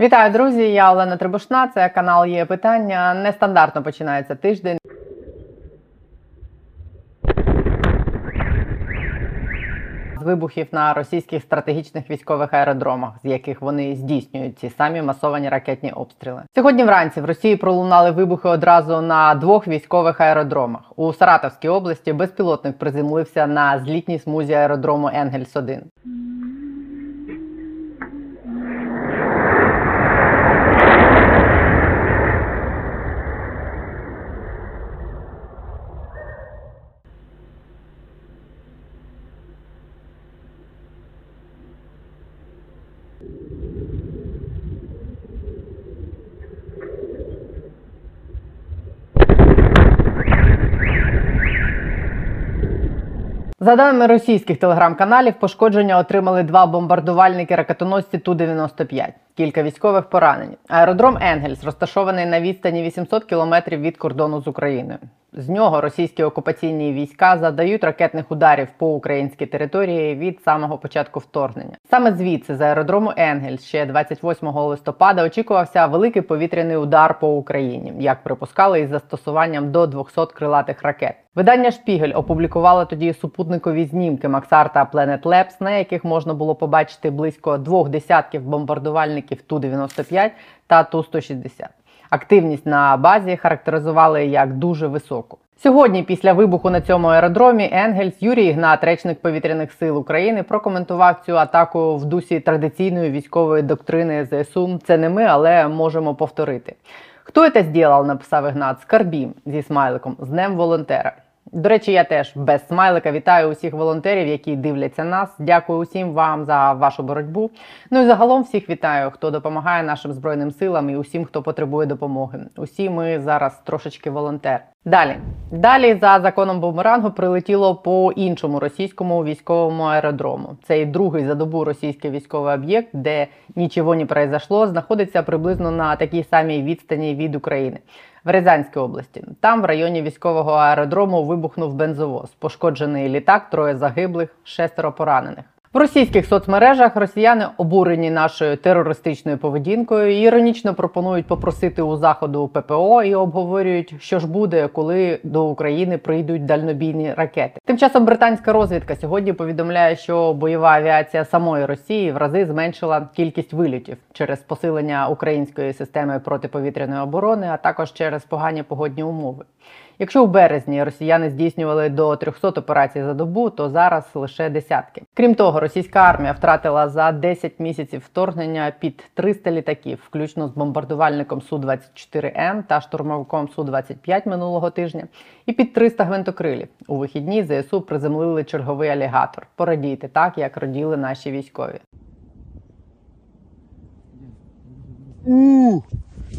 Вітаю, друзі! Я Олена Трибушна. Це канал є питання. Нестандартно починається тиждень. З вибухів на російських стратегічних військових аеродромах, з яких вони здійснюють ці самі масовані ракетні обстріли. Сьогодні вранці в Росії пролунали вибухи одразу на двох військових аеродромах. У Саратовській області безпілотник приземлився на злітній смузі аеродрому Енгельс 1 За даними російських телеграм-каналів, пошкодження отримали два бомбардувальники ракетоносці Ту-95. Кілька військових поранені. Аеродром Енгельс розташований на відстані 800 кілометрів від кордону з Україною. З нього російські окупаційні війська задають ракетних ударів по українській території від самого початку вторгнення. Саме звідси з аеродрому Енгельс ще 28 листопада очікувався великий повітряний удар по Україні, як припускали із застосуванням до 200 крилатих ракет. Видання Шпігель опублікувало тоді супутникові знімки Максар та Planet Labs, на яких можна було побачити близько двох десятків бомбардувальників Ту-95 та Ту-160. Активність на базі характеризували як дуже високу. Сьогодні, після вибуху на цьому аеродромі, Енгельс Юрій Ігнат, речник повітряних сил України, прокоментував цю атаку в дусі традиційної військової доктрини ЗСУ. Це не ми, але можемо повторити. Хто це зробив, написав Ігнат Скарбім зі смайликом з Днем волонтера. До речі, я теж без смайлика вітаю усіх волонтерів, які дивляться нас. Дякую усім вам за вашу боротьбу. Ну і загалом всіх вітаю, хто допомагає нашим збройним силам і усім, хто потребує допомоги. Усі ми зараз трошечки волонтер. Далі, далі за законом бумерангу прилетіло по іншому російському військовому аеродрому. Цей другий за добу російський військовий об'єкт, де нічого не произошло, знаходиться приблизно на такій самій відстані від України в Рязанській області. Там, в районі військового аеродрому, вибухнув бензовоз. Пошкоджений літак, троє загиблих, шестеро поранених. В російських соцмережах росіяни обурені нашою терористичною поведінкою іронічно пропонують попросити у заходу ППО і обговорюють, що ж буде, коли до України прийдуть дальнобійні ракети. Тим часом британська розвідка сьогодні повідомляє, що бойова авіація самої Росії в рази зменшила кількість вильотів через посилення української системи протиповітряної оборони, а також через погані погодні умови. Якщо у березні росіяни здійснювали до 300 операцій за добу, то зараз лише десятки. Крім того, російська армія втратила за 10 місяців вторгнення під 300 літаків, включно з бомбардувальником су 24 м та штурмовиком су 25 минулого тижня, і під 300 гвинтокрилів. У вихідні ЗСУ приземлили черговий алігатор. Порадійте так, як раділи наші військові. У!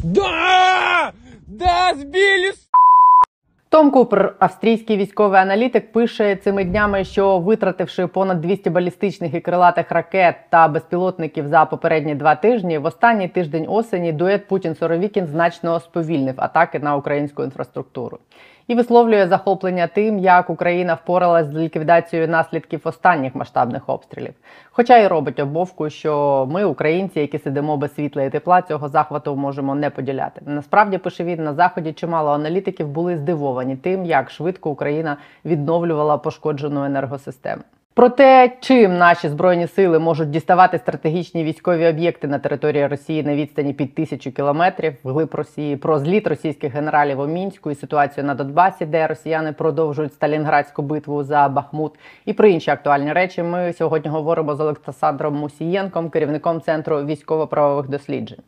Да! Да, сбили! Том Купер, австрійський військовий аналітик, пише цими днями, що витративши понад 200 балістичних і крилатих ракет та безпілотників за попередні два тижні, в останній тиждень осені дует Путін Соровікін значно сповільнив атаки на українську інфраструктуру і висловлює захоплення тим, як Україна впоралась з ліквідацією наслідків останніх масштабних обстрілів. Хоча і робить обмовку, що ми, українці, які сидимо без світла і тепла, цього захвату можемо не поділяти. Насправді пише він на заході, чимало аналітиків були здивовані тим, як швидко Україна відновлювала пошкоджену енергосистему. Про те, чим наші збройні сили можуть діставати стратегічні військові об'єкти на території Росії на відстані під тисячу кілометрів, вглиб Росії, про зліт російських генералів у мінську і ситуацію на Донбасі, де росіяни продовжують сталінградську битву за Бахмут, і про інші актуальні речі. Ми сьогодні говоримо з Олександром Мусієнком, керівником центру військово-правових досліджень.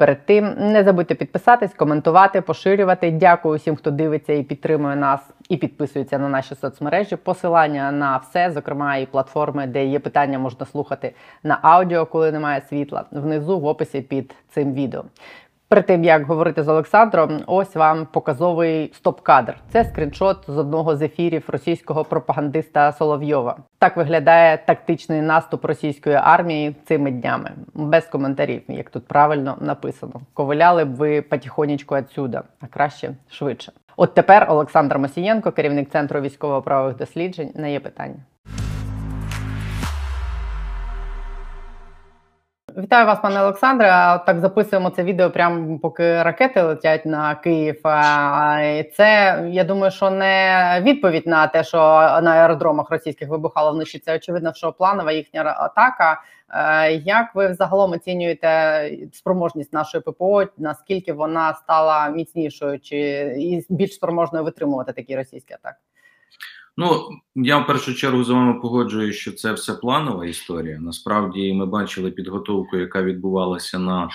Перед тим не забудьте підписатись, коментувати, поширювати. Дякую всім, хто дивиться і підтримує нас і підписується на наші соцмережі. Посилання на все, зокрема і платформи, де є питання, можна слухати на аудіо, коли немає світла. Внизу в описі під цим відео. Перед тим як говорити з Олександром, ось вам показовий стоп-кадр. Це скріншот з одного з ефірів російського пропагандиста Соловйова. Так виглядає тактичний наступ російської армії цими днями, без коментарів, як тут правильно написано. Ковиляли б ви потихонечку отсюда, а краще швидше. От тепер Олександр Мосієнко, керівник центру військово-правових досліджень, не є питання. Вітаю вас, пане Олександре. Так записуємо це відео прямо поки ракети летять на Київ. Це я думаю, що не відповідь на те, що на аеродромах російських вибухало вночі. Це очевидно, що планова їхня атака. Як ви взагалом оцінюєте спроможність нашої ППО? Наскільки вона стала міцнішою чи і більш спроможною витримувати такі російські атаки? Ну, я в першу чергу з вами погоджуюсь, що це все планова історія. Насправді ми бачили підготовку, яка відбувалася на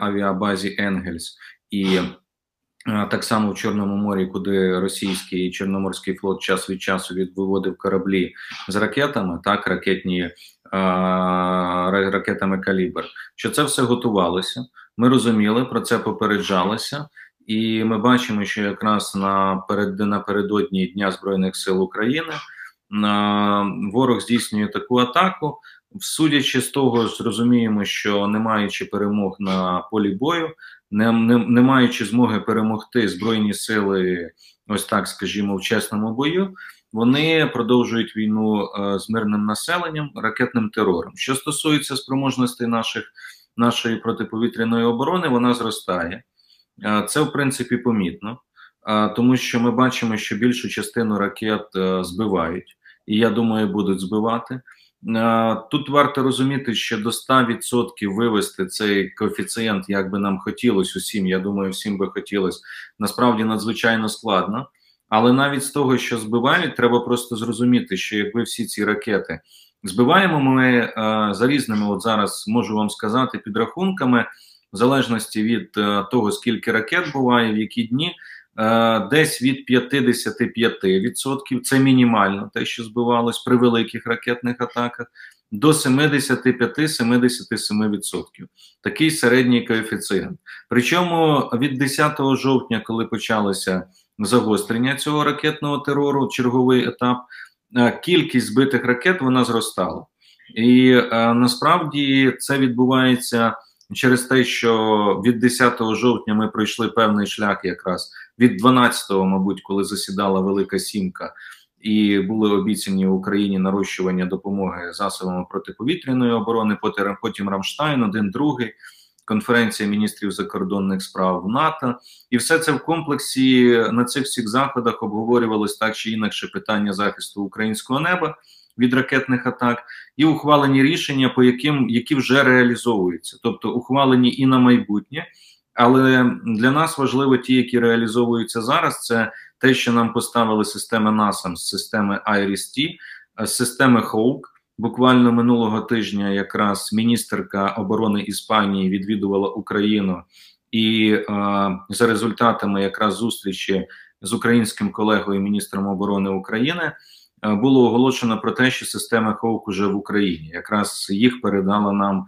авіабазі Енгельс, і е, так само в Чорному морі, куди російський Чорноморський флот час від часу від- виводив кораблі з ракетами, так ракетні е, ракетами калібр. Що це все готувалося? Ми розуміли, про це попереджалося. І ми бачимо, що якраз наперед, напередодні Дня Збройних сил України ворог здійснює таку атаку. Судячи з того, зрозуміємо, що не маючи перемог на полі бою, не, не, не маючи змоги перемогти Збройні сили, ось так скажімо, в чесному бою, вони продовжують війну е, з мирним населенням, ракетним терором. Що стосується спроможностей наших нашої протиповітряної оборони, вона зростає. Е, Це в принципі помітно, е, тому що ми бачимо, що більшу частину ракет е, збивають, і я думаю, будуть збивати. Тут варто розуміти, що до 100% вивести цей коефіцієнт, як би нам хотілося усім. Я думаю, всім би хотілося насправді надзвичайно складно. Але навіть з того, що збивають, треба просто зрозуміти, що якби всі ці ракети збиваємо, ми за різними, от зараз можу вам сказати, підрахунками в залежності від е, того, скільки ракет буває, в які дні, е, десь від 55% це мінімально те, що збивалось при великих ракетних атаках, до 75-77%. Такий середній коефіцієнт. Причому від 10 жовтня, коли почалося загострення цього ракетного терору, черговий етап, е, кількість збитих ракет вона зростала. І насправді це відбувається через те, що від 10 жовтня ми пройшли певний шлях, якраз від 12-го, мабуть, коли засідала Велика Сімка, і були обіцяні Україні нарощування допомоги засобами протиповітряної оборони. Потім Рамштайн, один другий. Конференція міністрів закордонних справ НАТО, і все це в комплексі на цих всіх заходах обговорювалось так чи інакше питання захисту українського неба від ракетних атак, і ухвалені рішення, по яким які вже реалізовуються, тобто ухвалені і на майбутнє. Але для нас важливо ті, які реалізовуються зараз, це те, що нам поставили системи NASAMS, системи IRIS-T, системи HAWK. Буквально минулого тижня якраз міністерка оборони Іспанії відвідувала Україну, і е, за результатами якраз зустрічі з українським колегою міністром оборони України е, було оголошено про те, що система HAWK уже в Україні. Якраз їх передала нам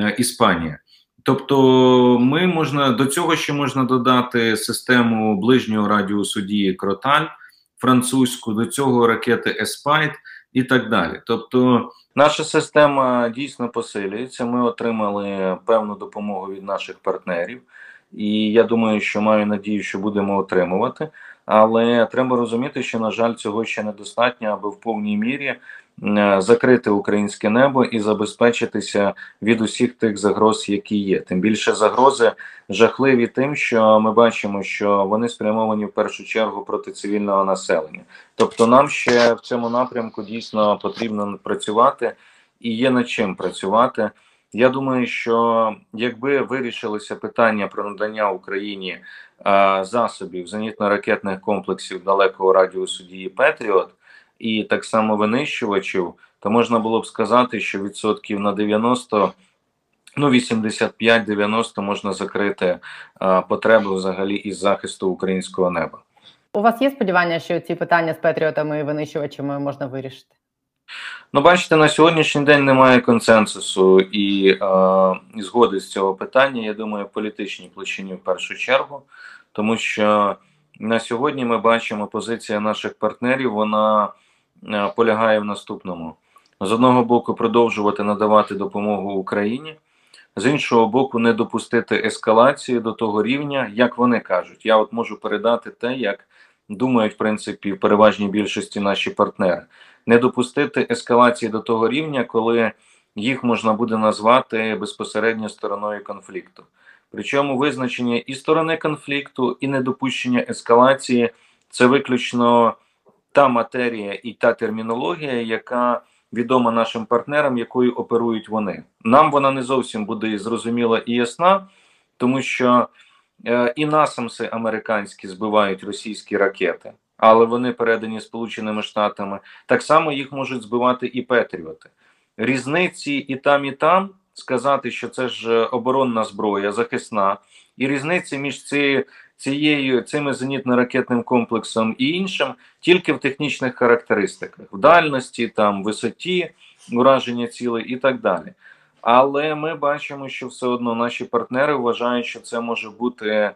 е, Іспанія. Тобто, ми можна до цього ще можна додати систему ближнього радіусу дії Кроталь, французьку, до цього ракети Aspide і так далі. Тобто, наша система дійсно посилюється. Ми отримали певну допомогу від наших партнерів, і я думаю, що маю надію, що будемо отримувати. Але треба розуміти, що на жаль, цього ще недостатньо, аби в повній мірі закрити українське небо і забезпечитися від усіх тих загроз, які є. Тим більше загрози жахливі тим, що ми бачимо, що вони спрямовані в першу чергу проти цивільного населення. Тобто, нам ще в цьому напрямку дійсно потрібно працювати і є над чим працювати. Я думаю, що якби вирішилося питання про надання Україні а, засобів зенітно-ракетних комплексів далекого радіусу дії Петріот і так само винищувачів, то можна було б сказати, що відсотків на 90, ну 85-90 можна закрити а, потреби взагалі із захисту українського неба. У вас є сподівання, що ці питання з патріотами і винищувачами можна вирішити? Ну, бачите, на сьогоднішній день немає консенсусу і е, згоди з цього питання. Я думаю, політичній площині в першу чергу, тому що на сьогодні ми бачимо позиція наших партнерів. Вона е, полягає в наступному: з одного боку, продовжувати надавати допомогу Україні, з іншого боку, не допустити ескалації до того рівня, як вони кажуть. Я от можу передати те, як думають в принципі в переважній більшості наші партнери не допустити ескалації до того рівня, коли їх можна буде назвати безпосередньо стороною конфлікту. Причому визначення і сторони конфлікту, і недопущення ескалації це виключно та матерія і та термінологія, яка відома нашим партнерам, якою оперують вони. Нам вона не зовсім буде зрозуміла і ясна, тому що е, і насамси американські збивають російські ракети, але вони передані Сполученими Штатами. Так само їх можуть збивати і Петріоти. Різниці і там, і там сказати, що це ж е, оборонна зброя, захисна, і різниці між ці, цією цими зенітно-ракетним комплексом і іншим тільки в технічних характеристиках, в дальності, там, висоті ураження цілей і так далі. Але ми бачимо, що все одно наші партнери вважають, що це може бути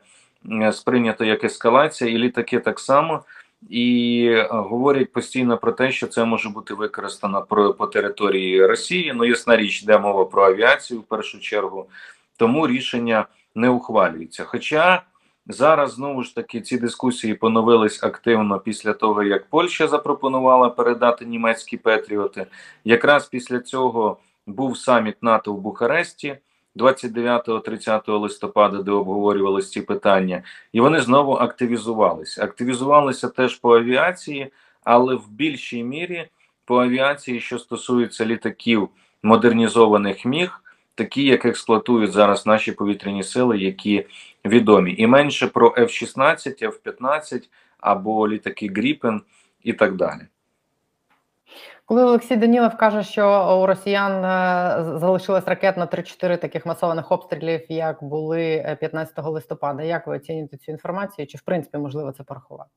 е, сприйнято як ескалація, і літаки так само. І е, говорять постійно про те, що це може бути використано про по території Росії. Ну, ясна річ, йде мова про авіацію в першу чергу, тому рішення не ухвалюється. Хоча зараз знову ж таки ці дискусії поновились активно після того, як Польща запропонувала передати німецькі Петріоти. Якраз після цього був саміт НАТО в Бухаресті 29-30 листопада, де обговорювалися ці питання, і вони знову активізувалися. Активізувалися теж по авіації, але в більшій мірі по авіації, що стосується літаків модернізованих міг, такі, як експлуатують зараз наші повітряні сили, які відомі, і менше про F-16, F-15 або літаки Гріпен і так далі. Коли Олексій Данілов каже, що у росіян е, залишилась ракет на 3-4 таких масованих обстрілів, як були 15 листопада, як ви оцінюєте цю інформацію? Чи в принципі можливо це порахувати?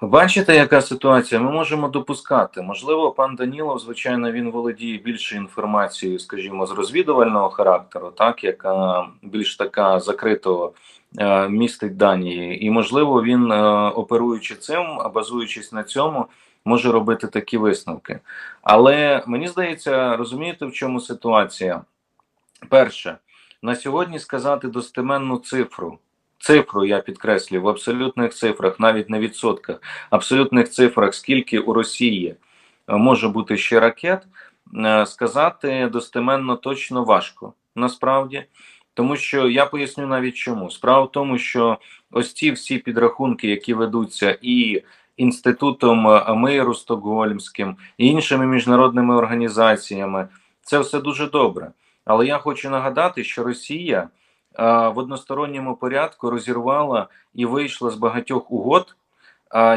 Бачите, яка ситуація? Ми можемо допускати. Можливо, пан Данілов, звичайно, він володіє більше інформацією, скажімо, з розвідувального характеру, так яка більш така закритого е, містить дані, і можливо, він е, оперуючи цим, базуючись на цьому, може робити такі висновки. Але мені здається, розумієте, в чому ситуація? Перше, на сьогодні сказати достеменну цифру. Цифру я підкреслюю в абсолютних цифрах, навіть не відсотках, абсолютних цифрах, скільки у Росії е, може бути ще ракет, е, сказати достеменно точно важко насправді. Тому що я поясню навіть чому. Справа в тому, що ось ці всі підрахунки, які ведуться і інститутом е, миру Стокгольмським, і іншими міжнародними організаціями, це все дуже добре. Але я хочу нагадати, що Росія в односторонньому порядку розірвала і вийшла з багатьох угод,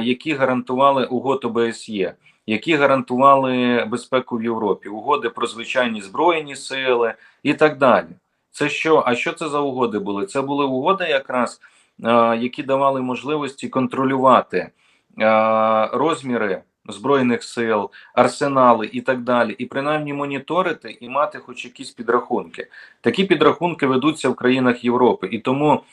які гарантували угод ОБСЄ, які гарантували безпеку в Європі, угоди про звичайні збройні сили і так далі. Це що? А що це за угоди були? Це були угоди, якраз які давали можливості контролювати розміри збройних сил, арсенали і так далі, і принаймні моніторити і мати хоч якісь підрахунки. Такі підрахунки ведуться в країнах Європи, і тому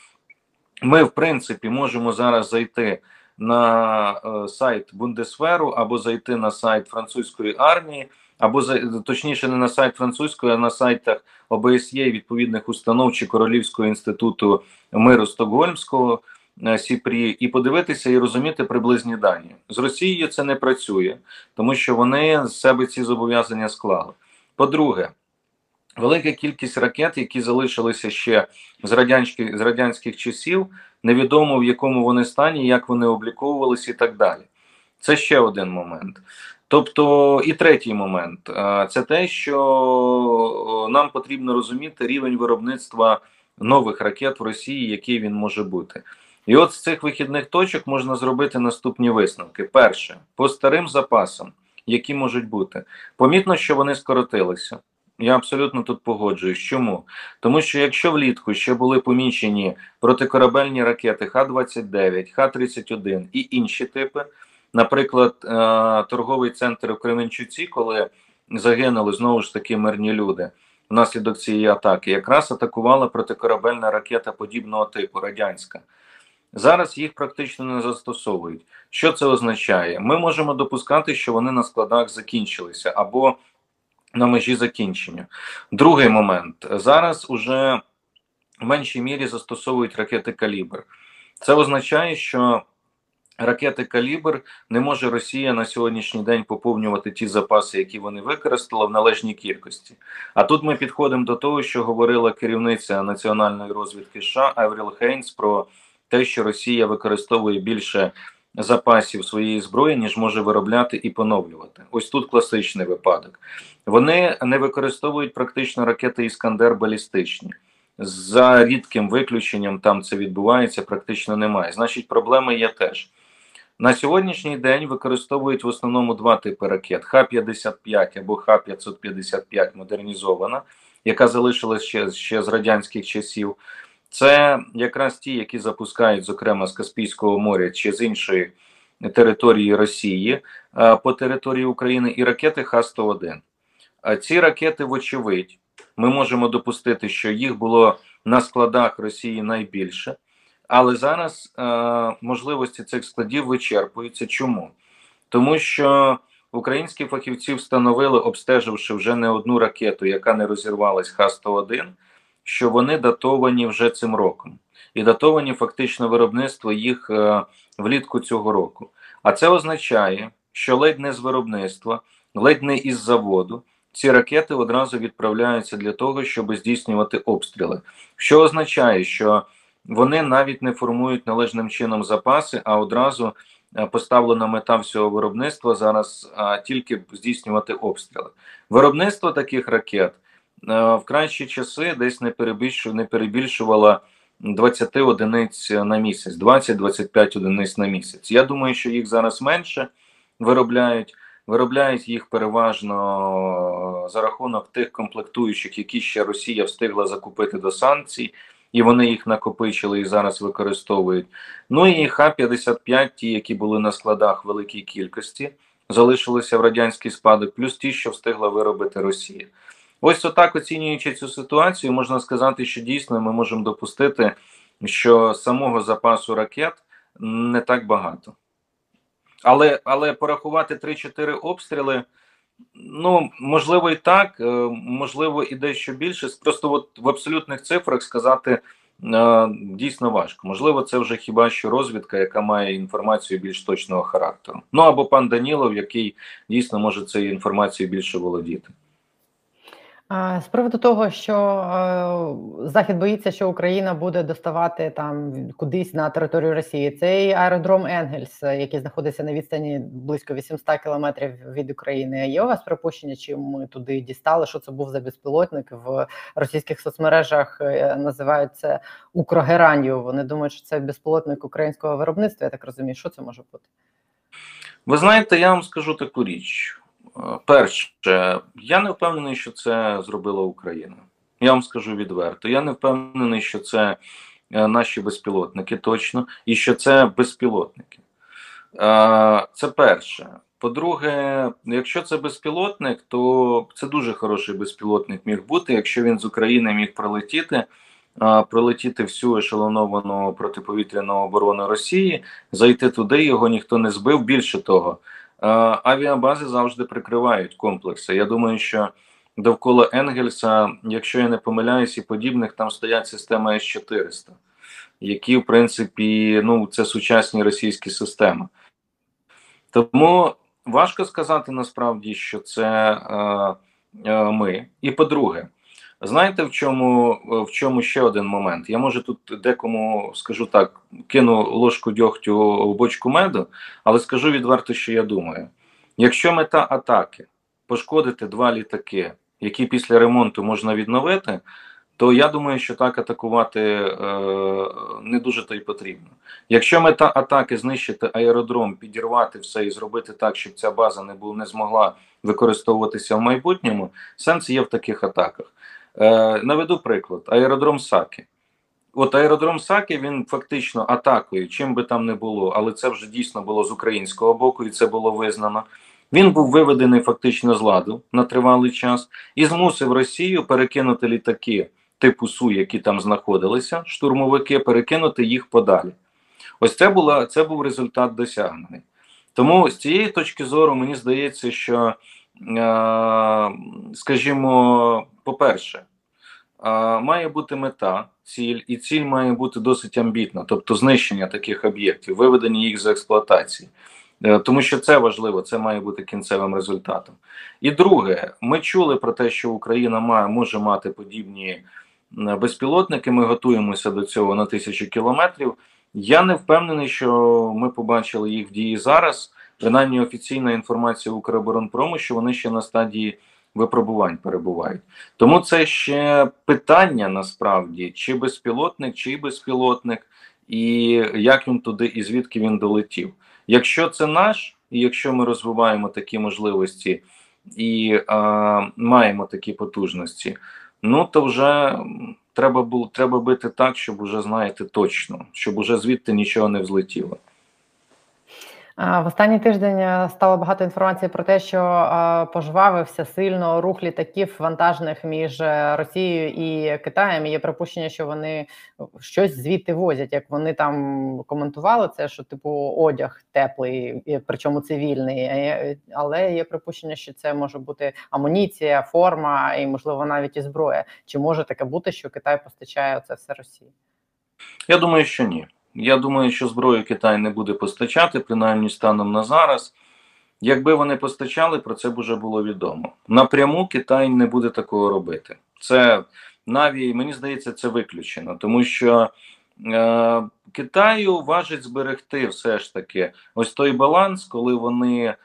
ми, в принципі, можемо зараз зайти на е, сайт Бундесверу або зайти на сайт французької армії. Або точніше, не на сайт французької, а на сайтах ОБСЄ відповідних установ чи Королівського інституту миру Стокгольмського Сіпрі і подивитися і розуміти приблизні дані з Росією. Це не працює, тому що вони з себе ці зобов'язання склали. По-друге, велика кількість ракет, які залишилися ще з радянських з радянських часів, невідомо в якому вони стані, як вони обліковувалися і так далі. Це ще один момент. Тобто, і третій момент е, це те, що нам потрібно розуміти рівень виробництва нових ракет в Росії, який він може бути. І от з цих вихідних точок можна зробити наступні висновки: перше, по старим запасам, які можуть бути, помітно, що вони скоротилися. Я абсолютно тут погоджуюсь. Чому? Тому що якщо влітку ще були помічені протикорабельні ракети Х-29, Х-31 і інші типи, наприклад, е, торговий центр у Кременчуці, коли загинули знову ж таки мирні люди внаслідок цієї атаки, якраз атакувала протикорабельна ракета подібного типу радянська. Зараз їх практично не застосовують. Що це означає? Ми можемо допускати, що вони на складах закінчилися або на межі закінчення. Другий момент зараз уже в меншій мірі застосовують ракети калібр. Це означає, що ракети Калібр не може Росія на сьогоднішній день поповнювати ті запаси, які вони використали в належній кількості. А тут ми підходимо до того, що говорила керівниця національної розвідки США Евріл Хейнс про те, що Росія використовує більше запасів своєї зброї, ніж може виробляти і поновлювати. Ось тут класичний випадок. Вони не використовують практично ракети Іскандер балістичні. За рідким виключенням там це відбувається, практично немає. Значить, проблеми є теж. На сьогоднішній день використовують в основному два типи ракет: Х-55 або Х-555 модернізована, яка залишилась ще, ще з радянських часів. Це якраз ті, які запускають, зокрема з Каспійського моря чи з іншої території Росії е, по території України, і ракети Х-101. А ці ракети, вочевидь, ми можемо допустити, що їх було на складах Росії найбільше, але зараз е, можливості цих складів вичерпуються. Чому? Тому що українські фахівці встановили, обстеживши вже не одну ракету, яка не розірвалась Х-101, що вони датовані вже цим роком, і датовані фактично виробництво їх е, влітку цього року. А це означає, що ледь не з виробництва, ледь не із заводу. Ці ракети одразу відправляються для того, щоб здійснювати обстріли, що означає, що вони навіть не формують належним чином запаси, а одразу е, поставлена мета всього виробництва зараз тільки здійснювати обстріли. Виробництво таких ракет в кращі часи десь не перебільшувало, не перебільшувало 20 одиниць на місяць, 20-25 одиниць на місяць. Я думаю, що їх зараз менше виробляють. Виробляють їх переважно за рахунок тих комплектуючих, які ще Росія встигла закупити до санкцій, і вони їх накопичили і зараз використовують. Ну і Х-55, ті, які були на складах великій кількості, залишилися в радянський спадок, плюс ті, що встигла виробити Росія. Ось отак оцінюючи цю ситуацію, можна сказати, що дійсно ми можемо допустити, що самого запасу ракет не так багато. Але але порахувати 3-4 обстріли, ну можливо і так, е, можливо, і дещо більше. Просто от в абсолютних цифрах сказати е, дійсно важко. Можливо, це вже хіба що розвідка, яка має інформацію більш точного характеру. Ну або пан Данілов, який дійсно може цією інформацією більше володіти. З приводу того, що е, Захід боїться, що Україна буде доставати там кудись на територію Росії. Цей аеродром Енгельс, е, який знаходиться на відстані близько 800 кілометрів від України. Є у вас припущення, чи ми туди дістали? Що це був за безпілотник в російських соцмережах? е, Називають це Укрогеранію. Вони думають, що це безпілотник українського виробництва. Я так розумію, що це може бути? Ви знаєте, я вам скажу таку річ. Е, Перше, я не впевнений, що це зробила Україна. Я вам скажу відверто. Я не впевнений, що це е, наші безпілотники точно, і що це безпілотники. Е, Це перше. По-друге, якщо це безпілотник, то це дуже хороший безпілотник міг бути. Якщо він з України міг прилетіти, а, пролетіти всю ешелоновану протиповітряну оборону Росії, зайти туди, його ніхто не збив. Більше того, е, авіабази завжди прикривають комплекси. Я думаю, що довкола Енгельса, якщо я не помиляюсь, і подібних там стоять системи С-400, які, в принципі, ну це сучасні російські системи. Тому важко сказати насправді, що це е, е, ми. І по-друге, знаєте, в чому в чому ще один момент? Я може тут декому скажу так: кину ложку дьогтю в бочку меду, але скажу відверто, що я думаю: якщо мета атаки пошкодити два літаки, які після ремонту можна відновити, то я думаю, що так атакувати е, не дуже то й потрібно. Якщо мета атаки знищити аеродром, підірвати все і зробити так, щоб ця база не була не змогла використовуватися в майбутньому, сенс є в таких атаках. Е, наведу приклад: аеродром Саки. От аеродром Саки він фактично атакою, чим би там не було, але це вже дійсно було з українського боку, і це було визнано. Він був виведений фактично з ладу на тривалий час і змусив Росію перекинути літаки типу Су, які там знаходилися, штурмовики, перекинути їх подалі. Ось це була це був результат досягнений. Тому з цієї точки зору мені здається, що, скажімо, по-перше, має бути мета, ціль, і ціль має бути досить амбітна, тобто знищення таких об'єктів, виведення їх з експлуатації. Е, Тому що це важливо, це має бути кінцевим результатом. І друге, ми чули про те, що Україна має може мати подібні безпілотники. Ми готуємося до цього на тисячу кілометрів. Я не впевнений, що ми побачили їх в дії зараз. Принаймні офіційна інформація Укроборонпрому, що вони ще на стадії випробувань перебувають. Тому це ще питання насправді, чи безпілотник, чи безпілотник, і як він туди і звідки він долетів. Якщо це наш, і якщо ми розвиваємо такі можливості і е, маємо такі потужності, ну то вже треба було треба бити так, щоб уже знаєте точно, щоб уже звідти нічого не взлетіло. В останній тиждень е, стало багато інформації про те, що е, пожвавився сильно рух літаків вантажних між е, Росією і Китаєм. Є припущення, що вони щось звідти возять. Як вони там коментували це, що типу одяг теплий, причому цивільний. Але є припущення, що це може бути амуніція, форма і можливо навіть і зброя. Чи може таке бути, що Китай постачає це все Росії? Я думаю, що ні. Я думаю, що зброю Китай не буде постачати, принаймні станом на зараз. Якби вони постачали, про це б уже було відомо. Напряму Китай не буде такого робити. Це навіть мені здається, це виключено, тому що е, Китаю важить зберегти все ж таки ось той баланс, коли вони е,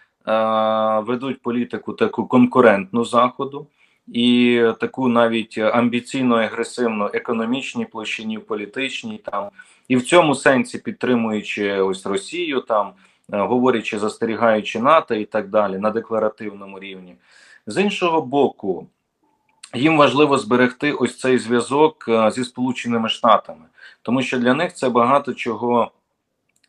ведуть політику таку конкурентну заходу. І таку навіть амбіційно агресивну економічній площині, політичній там і в цьому сенсі підтримуючи ось Росію, там е, говорячи, застерігаючи НАТО і так далі на декларативному рівні. З іншого боку, їм важливо зберегти ось цей зв'язок е, зі Сполученими Штатами, тому що для них це багато чого.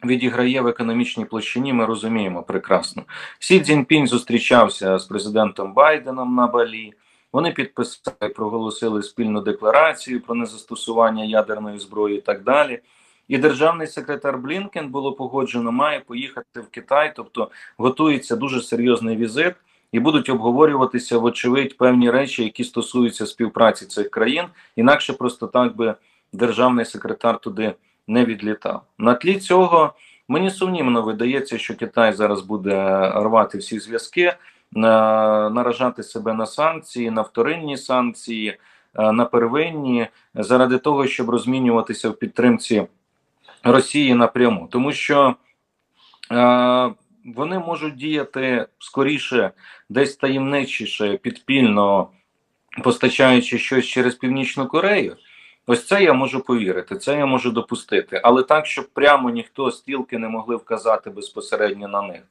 Відіграє в економічній площині, ми розуміємо прекрасно. Сі Цзіньпінь зустрічався з президентом Байденом на Балі. Вони підписали, проголосили спільну декларацію про незастосування ядерної зброї і так далі. І державний секретар Блінкен було погоджено, має поїхати в Китай, тобто готується дуже серйозний візит, і будуть обговорюватися, вочевидь, певні речі, які стосуються співпраці цих країн. Інакше просто так би державний секретар туди не відлітав. На тлі цього мені сумнівно видається, що Китай зараз буде рвати всі зв'язки, наражати себе на санкції, на вторинні санкції, е, на первинні, заради того, щоб розмінюватися в підтримці Росії напряму, тому що е, вони можуть діяти скоріше, десь таємничіше, підпільно постачаючи щось через Північну Корею. Ось це я можу повірити, це я можу допустити, але так, щоб прямо ніхто стрілки не могли вказати безпосередньо на них.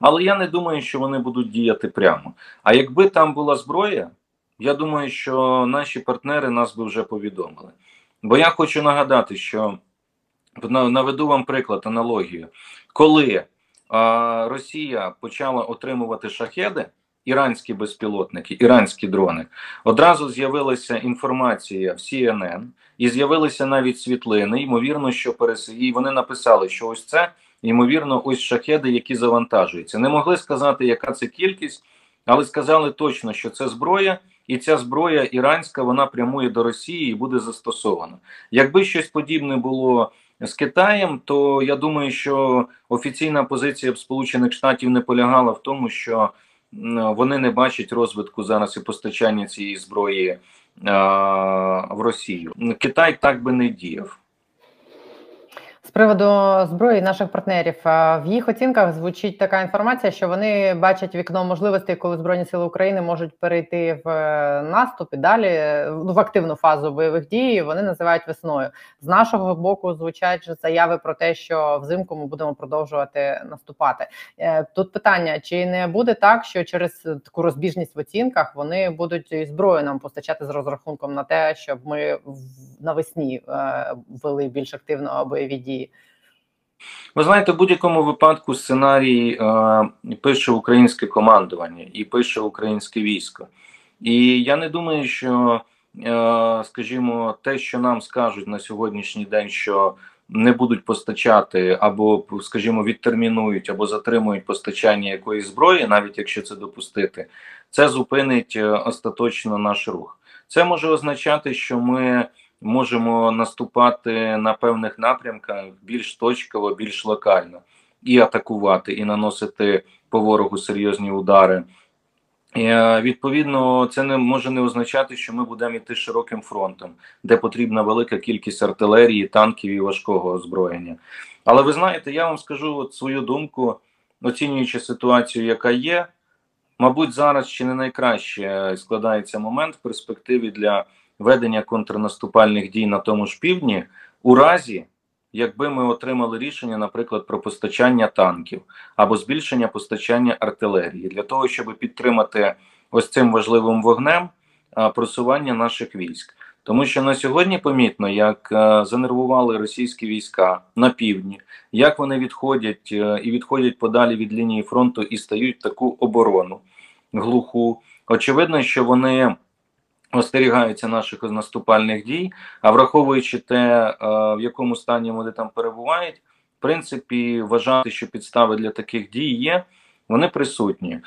Але я не думаю, що вони будуть діяти прямо. А якби там була зброя, я думаю, що наші партнери нас би вже повідомили. Бо я хочу нагадати, що наведу вам приклад, аналогію. Коли а, Росія почала отримувати шахеди, іранські безпілотники, іранські дрони, одразу з'явилася інформація в CNN, і з'явилися навіть світлини. Ймовірно, що перес... і вони написали, що ось це ймовірно, ось шахеди, які завантажуються. Не могли сказати, яка це кількість, але сказали точно, що це зброя, і ця зброя іранська вона прямує до Росії і буде застосована. Якби щось подібне було з Китаєм, то я думаю, що офіційна позиція б Сполучених Штатів не полягала в тому, що вони не бачать розвитку зараз і постачання цієї зброї в Росію. Китай так би не діяв. З приводу зброї наших партнерів в їх оцінках звучить така інформація, що вони бачать вікно можливостей, коли збройні сили України можуть перейти в е, наступ і далі е, в активну фазу бойових дій. Вони називають весною. З нашого боку звучать заяви про те, що взимку ми будемо продовжувати наступати. Е, Тут питання: чи не буде так, що через таку розбіжність в оцінках вони будуть і зброю нам постачати з розрахунком на те, щоб ми навесні вели більш активно бойові дії? Ви знаєте, в будь-якому випадку сценарій е, пише українське командування і пише українське військо. І я не думаю, що, е, скажімо, те, що нам скажуть на сьогоднішній день, що не будуть постачати, або, скажімо, відтермінують або затримують постачання якоїсь зброї, навіть якщо це допустити, це зупинить е, остаточно наш рух. Це може означати, що ми можемо наступати на певних напрямках більш точково, більш локально, і атакувати, і наносити по ворогу серйозні удари. Е, відповідно, це не може не означати, що ми будемо йти широким фронтом, де потрібна велика кількість артилерії, танків і важкого озброєння. Але ви знаєте, я вам скажу от свою думку, оцінюючи ситуацію, яка є, мабуть, зараз ще не найкраще складається момент в перспективі для ведення контрнаступальних дій на тому ж півдні, у разі, якби ми отримали рішення, наприклад, про постачання танків або збільшення постачання артилерії для того, щоб підтримати ось цим важливим вогнем просування наших військ. Тому що на сьогодні помітно, як е, занервували російські війська на півдні, як вони відходять е, і відходять подалі від лінії фронту і стають таку оборону глуху. Очевидно, що вони остерігаються наших наступальних дій, а враховуючи те, е, в якому стані вони там перебувають, в принципі, вважати, що підстави для таких дій є. Вони присутні.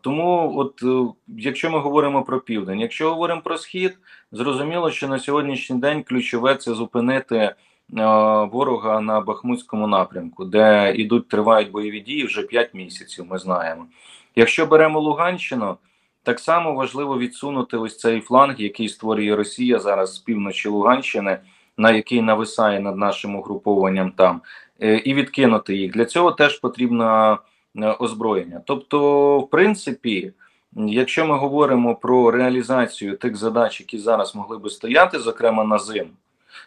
Тому, от е, якщо ми говоримо про південь, якщо говоримо про схід, зрозуміло, що на сьогоднішній день ключове це зупинити е, ворога на Бахмутському напрямку, де ідуть тривають бойові дії вже 5 місяців. Ми знаємо. Якщо беремо Луганщину, так само важливо відсунути ось цей фланг, який створює Росія зараз з півночі Луганщини, на який нависає над нашим угрупованням там, е, і відкинути їх. Для цього теж потрібно е, озброєння. Тобто, в принципі, якщо ми говоримо про реалізацію тих задач, які зараз могли би стояти, зокрема на зиму,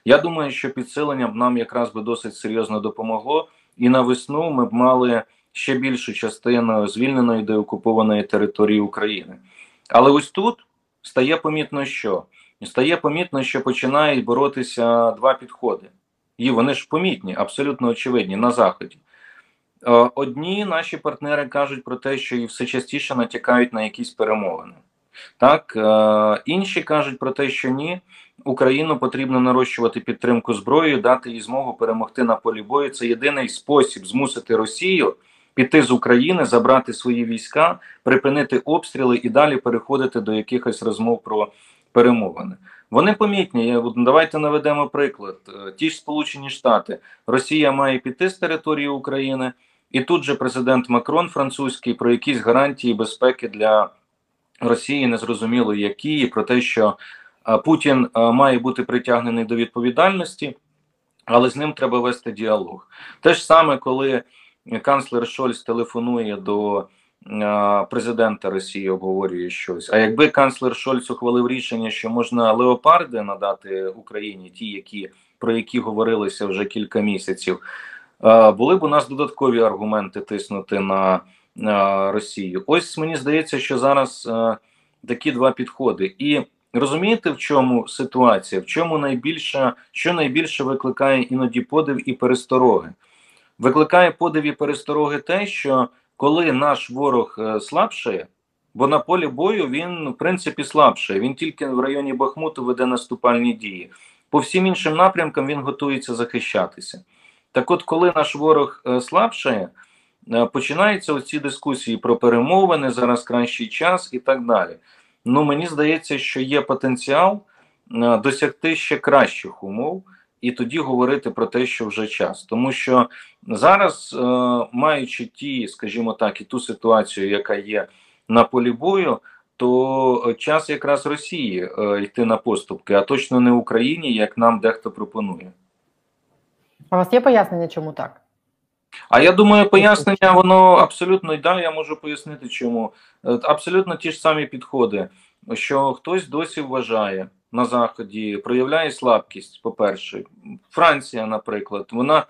я думаю, що підсилення б нам якраз би досить серйозно допомогло, і на весну ми б мали ще більшу частину звільненої деокупованої території України. Але ось тут стає помітно, що стає помітно, що починають боротися два підходи. І вони ж помітні, абсолютно очевидні на заході. Е, Одні наші партнери кажуть про те, що і все частіше натякають на якісь перемовини. Так, е, інші кажуть про те, що ні, Україну потрібно нарощувати підтримку зброєю, дати їй змогу перемогти на полі бою. Це єдиний спосіб змусити Росію піти з України, забрати свої війська, припинити обстріли і далі переходити до якихось розмов про перемовини. Вони помітні. Давайте наведемо приклад. Е, Ті ж Сполучені Штати, Росія має піти з території України, і тут же президент Макрон французький про якісь гарантії безпеки для Росії незрозуміло які, і про те, що е, Путін е, має бути притягнений до відповідальності, але з ним треба вести діалог. Те ж саме, коли канцлер Шольц телефонує до е, президента Росії, обговорює щось. А якби канцлер Шольц ухвалив рішення, що можна леопарди надати Україні, ті, які про які говорилися вже кілька місяців, е, були б у нас додаткові аргументи тиснути на е, Росію. Ось мені здається, що зараз такі два підходи. І розумієте, в чому ситуація? В чому найбільше, що найбільше викликає іноді подив і перестороги? Викликає подив і перестороги те, що коли наш ворог е, слабшає, бо на полі бою він в принципі слабшає. Він тільки в районі Бахмуту веде наступальні дії. По всім іншим напрямкам він готується захищатися. Так, от, коли наш ворог е, слабшає, е, починаються оці дискусії про перемовини, зараз кращий час і так далі. Ну мені здається, що є потенціал досягти ще кращих умов і тоді говорити про те, що вже час. Тому що зараз, е, маючи ті, скажімо так, і ту ситуацію, яка є на полі бою, то час якраз Росії е, йти на поступки, а точно не Україні, як нам дехто пропонує. У вас є пояснення, чому так? А я думаю, пояснення воно абсолютно да, я можу пояснити, чому Е, абсолютно ті ж самі підходи, що хтось досі вважає на заході, проявляє слабкість. По перше, Франція, наприклад, вона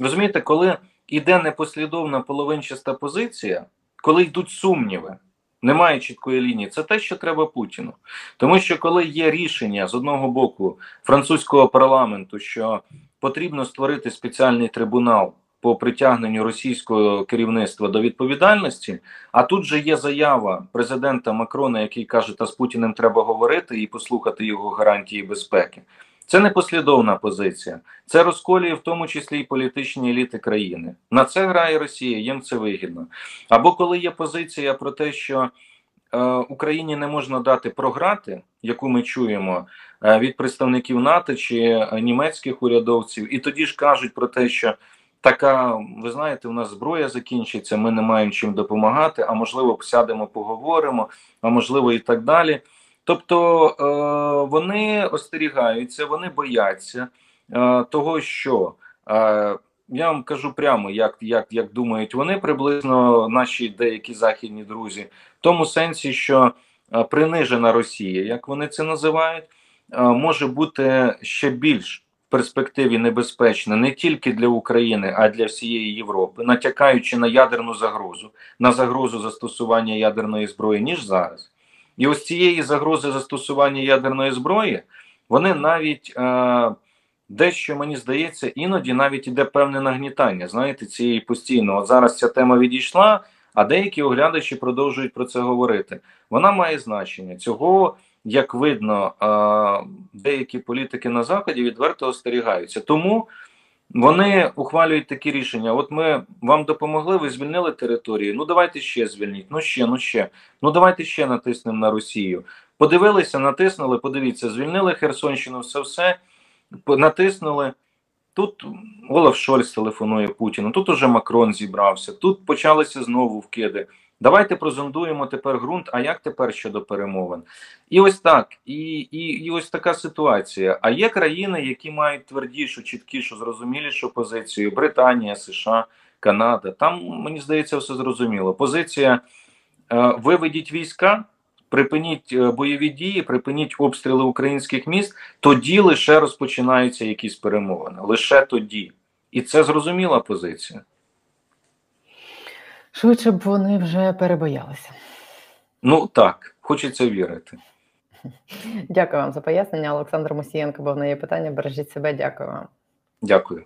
розумієте, коли іде непослідовна половинчаста позиція, коли йдуть сумніви. Немає чіткої лінії, це те, що треба Путіну, тому що коли є рішення з одного боку французького парламенту, що потрібно створити спеціальний трибунал по притягненню російського керівництва до відповідальності. А тут же є заява президента Макрона, який каже, та з Путіним треба говорити і послухати його гарантії безпеки. Це не послідовна позиція. Це розколює в тому числі і політичні еліти країни. На це грає Росія, їм це вигідно. Або коли є позиція про те, що е, Україні не можна дати програти, яку ми чуємо е, від представників НАТО чи е, німецьких урядовців, і тоді ж кажуть про те, що така, ви знаєте, у нас зброя закінчиться, ми не маємо чим допомагати, а можливо, сядемо, поговоримо, а можливо, і так далі. Тобто е, вони остерігаються, вони бояться е, того, що е, я вам кажу прямо, як, як, як думають вони приблизно наші деякі західні друзі, в тому сенсі, що принижена Росія, як вони це називають, може бути ще більш перспективі небезпечна не тільки для України, а й для всієї Європи, натякаючи на ядерну загрозу, на загрозу застосування ядерної зброї, ніж зараз. І ось цієї загрози застосування ядерної зброї вони навіть е, дещо мені здається, іноді навіть іде певне нагнітання. Знаєте, цієї постійно. От зараз ця тема відійшла, а деякі оглядачі продовжують про це говорити. Вона має значення цього. Як видно, деякі політики на заході відверто остерігаються. Тому вони ухвалюють такі рішення. От ми вам допомогли, ви звільнили території. Ну давайте ще звільніть. Ну ще, ну ще. Ну давайте ще натиснемо на Росію. Подивилися, натиснули. Подивіться, звільнили Херсонщину, все все натиснули. Тут Олаф Шольц телефонує Путіну. Тут уже Макрон зібрався. Тут почалися знову вкиди. Давайте прозондуємо тепер ґрунт. А як тепер щодо перемовин? І ось так, і, і, і ось така ситуація. А є країни, які мають твердішу, чіткішу, зрозумілішу позицію: Британія, США, Канада. Там мені здається, все зрозуміло. Позиція: е, виведіть війська, припиніть е, бойові дії, припиніть обстріли українських міст. Тоді лише розпочинаються якісь перемовини. Лише тоді. І це зрозуміла позиція. Швидше б вони вже перебоялися. Ну так, хочеться вірити. Дякую вам за пояснення. Олександр Мусієнко був на є питання. Бережіть себе. Дякую вам. Дякую.